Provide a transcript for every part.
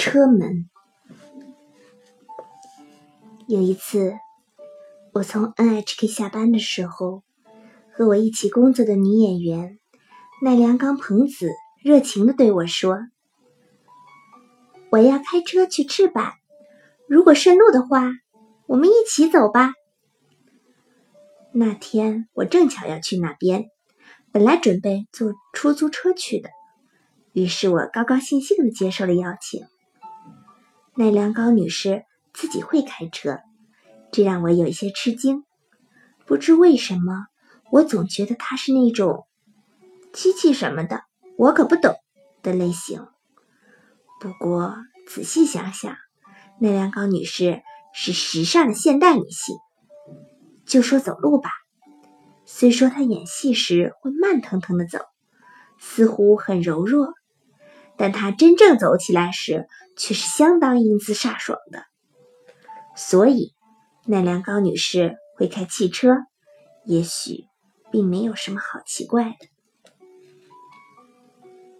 车门。有一次，我从 NHK 下班的时候，和我一起工作的女演员奈良冈朋子热情的对我说：“我要开车去赤坂，如果顺路的话，我们一起走吧。”那天我正巧要去那边，本来准备坐出租车去的，于是我高高兴兴的接受了邀请。奈良高女士自己会开车，这让我有一些吃惊。不知为什么，我总觉得她是那种机器什么的，我可不懂的类型。不过仔细想想，奈良高女士是时尚的现代女性。就说走路吧，虽说她演戏时会慢腾腾的走，似乎很柔弱。但他真正走起来时，却是相当英姿飒爽的。所以，奈良高女士会开汽车，也许并没有什么好奇怪的。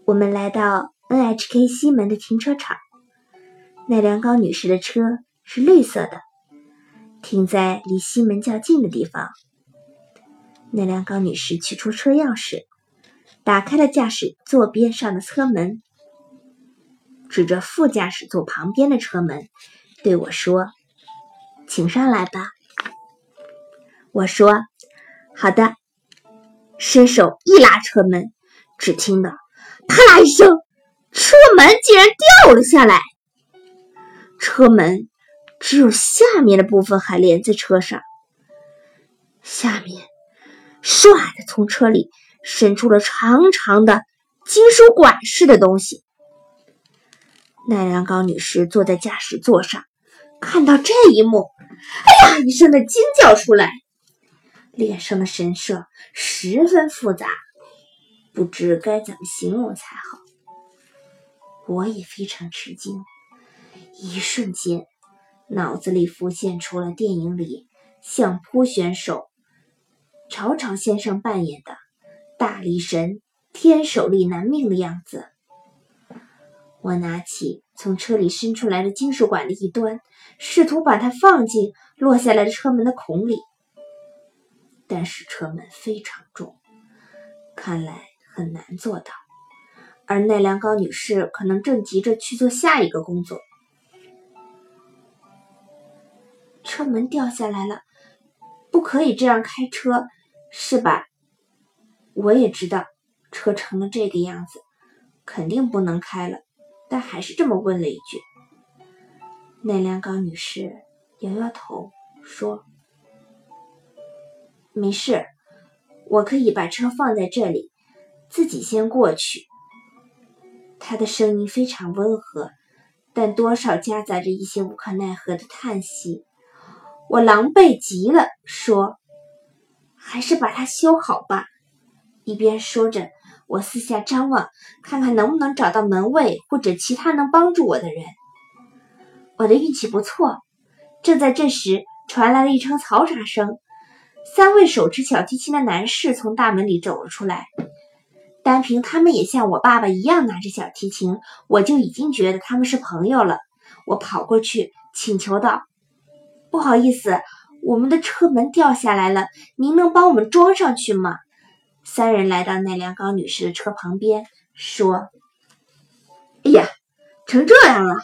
我们来到 NHK 西门的停车场，奈良高女士的车是绿色的，停在离西门较近的地方。奈良高女士取出车钥匙，打开了驾驶座边上的车门。指着副驾驶座旁边的车门，对我说：“请上来吧。”我说：“好的。”伸手一拉车门，只听到“啪啦”一声，车门竟然掉了下来。车门只有下面的部分还连在车上，下面唰的从车里伸出了长长的金属管似的东西。奈良高女士坐在驾驶座上，看到这一幕，哎呀一声的惊叫出来，脸上的神色十分复杂，不知该怎么形容才好。我也非常吃惊，一瞬间，脑子里浮现出了电影里相扑选手朝朝先生扮演的大力神天手力难命的样子。我拿起从车里伸出来的金属管的一端，试图把它放进落下来的车门的孔里，但是车门非常重，看来很难做到。而奈良高女士可能正急着去做下一个工作。车门掉下来了，不可以这样开车，是吧？我也知道，车成了这个样子，肯定不能开了。但还是这么问了一句。奈良高女士摇摇头说：“没事，我可以把车放在这里，自己先过去。”她的声音非常温和，但多少夹杂着一些无可奈何的叹息。我狼狈极了，说：“还是把它修好吧。”一边说着。我四下张望，看看能不能找到门卫或者其他能帮助我的人。我的运气不错。正在这时，传来了一声嘈杂声，三位手持小提琴的男士从大门里走了出来。单凭他们也像我爸爸一样拿着小提琴，我就已经觉得他们是朋友了。我跑过去请求道：“不好意思，我们的车门掉下来了，您能帮我们装上去吗？”三人来到奈良高女士的车旁边，说：“哎呀，成这样了，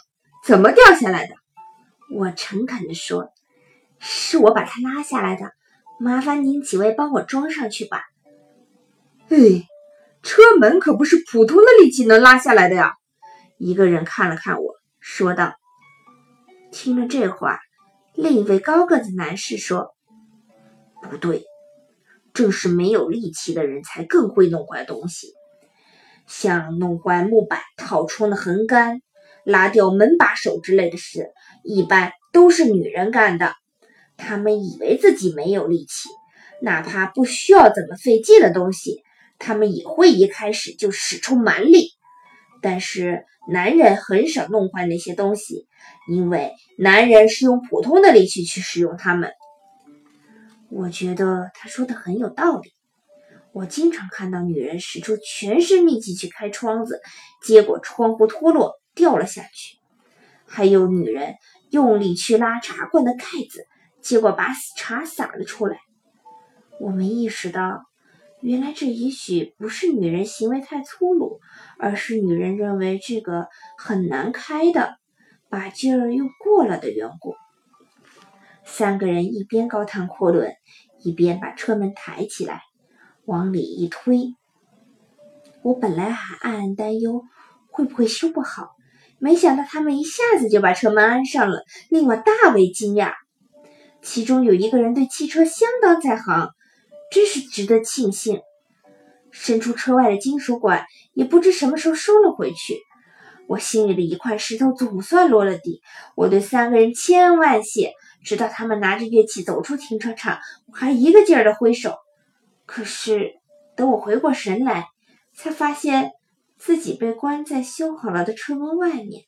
怎么掉下来的？”我诚恳地说：“是我把它拉下来的，麻烦您几位帮我装上去吧。”哎，车门可不是普通的力气能拉下来的呀！一个人看了看我，说道。听了这话，另一位高个子男士说：“不对。”正是没有力气的人才更会弄坏东西，像弄坏木板、套窗的横杆、拉掉门把手之类的事，一般都是女人干的。她们以为自己没有力气，哪怕不需要怎么费劲的东西，她们也会一开始就使出蛮力。但是男人很少弄坏那些东西，因为男人是用普通的力气去使用它们。我觉得他说的很有道理。我经常看到女人使出全身力气去开窗子，结果窗户脱落掉了下去。还有女人用力去拉茶罐的盖子，结果把茶洒了出来。我们意识到，原来这也许不是女人行为太粗鲁，而是女人认为这个很难开的，把劲儿用过了的缘故。三个人一边高谈阔论，一边把车门抬起来，往里一推。我本来还暗暗担忧会不会修不好，没想到他们一下子就把车门安上了，令我大为惊讶。其中有一个人对汽车相当在行，真是值得庆幸。伸出车外的金属管，也不知什么时候收了回去。我心里的一块石头总算落了地。我对三个人千恩万谢，直到他们拿着乐器走出停车场，我还一个劲儿的挥手。可是等我回过神来，才发现自己被关在修好了的车门外面。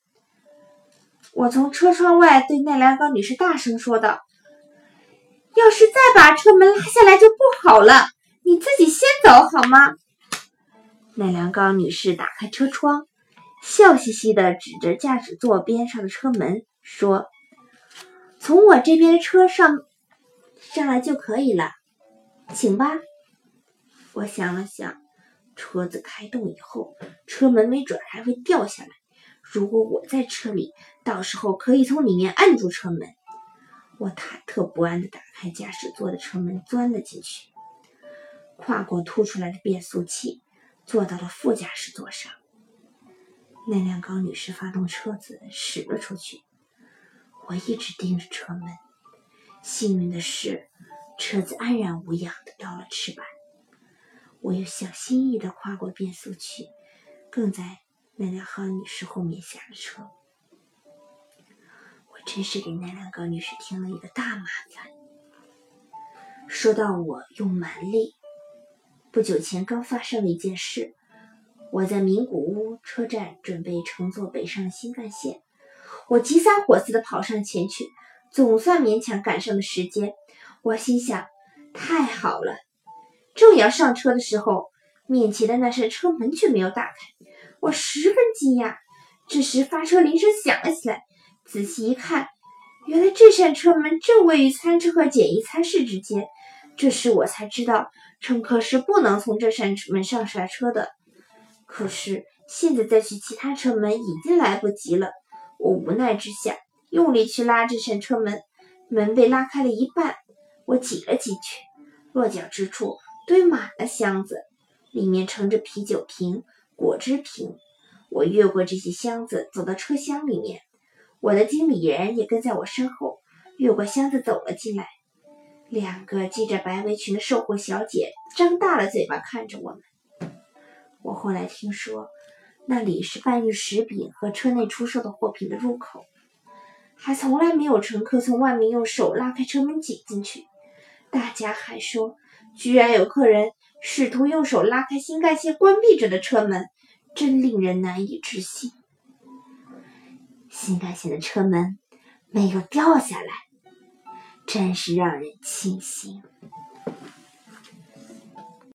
我从车窗外对奈良高女士大声说道：“要是再把车门拉下来就不好了，你自己先走好吗？”奈良高女士打开车窗，笑嘻嘻地指着驾驶座边上的车门说：“从我这边车上上来就可以了，请吧。”我想了想。车子开动以后，车门没准还会掉下来。如果我在车里，到时候可以从里面按住车门。我忐忑不安地打开驾驶座的车门，钻了进去，跨过凸出来的变速器，坐到了副驾驶座上。那辆高女士发动车子驶了出去。我一直盯着车门，幸运的是，车子安然无恙的到了翅膀。我又小心翼翼的跨过变速器，更在奈良高女士后面下了车。我真是给奈良高女士添了一个大麻烦。说到我用蛮力，不久前刚发生了一件事。我在名古屋车站准备乘坐北上新干线，我急三火四地跑上前去，总算勉强赶上了时间。我心想：太好了！正要上车的时候，面前的那扇车门却没有打开，我十分惊讶。这时发车铃声响了起来，仔细一看，原来这扇车门正位于餐车和简易餐室之间。这时我才知道，乘客是不能从这扇门上下车的。可是现在再去其他车门已经来不及了。我无奈之下，用力去拉这扇车门，门被拉开了一半，我挤了进去，落脚之处。堆满了箱子，里面盛着啤酒瓶、果汁瓶。我越过这些箱子，走到车厢里面。我的经理人也跟在我身后，越过箱子走了进来。两个系着白围裙的售货小姐张大了嘴巴看着我们。我后来听说，那里是搬运食品和车内出售的货品的入口，还从来没有乘客从外面用手拉开车门挤进去。大家还说。居然有客人试图用手拉开新干线关闭着的车门，真令人难以置信。新干线的车门没有掉下来，真是让人庆幸。